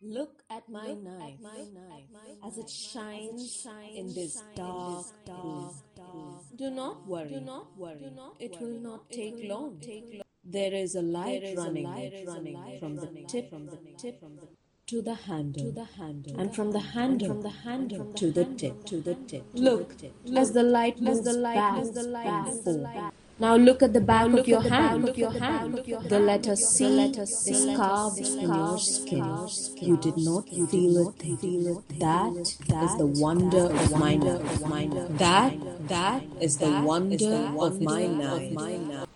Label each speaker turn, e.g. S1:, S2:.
S1: Look at my knife as it shines in this dark room. Do not worry. Do not worry. It will not take long. There is a light running, running from the tip, from the tip, to the handle, to the handle, and from the handle, from the handle to the tip, to the tip. Look, as the light moves the light, back, the light back, forth. Now look at the back of your hand. Look your hand. The letter C is carved in your skin. You did not feel it. That is the wonder of my knife. That that is the wonder of my knife.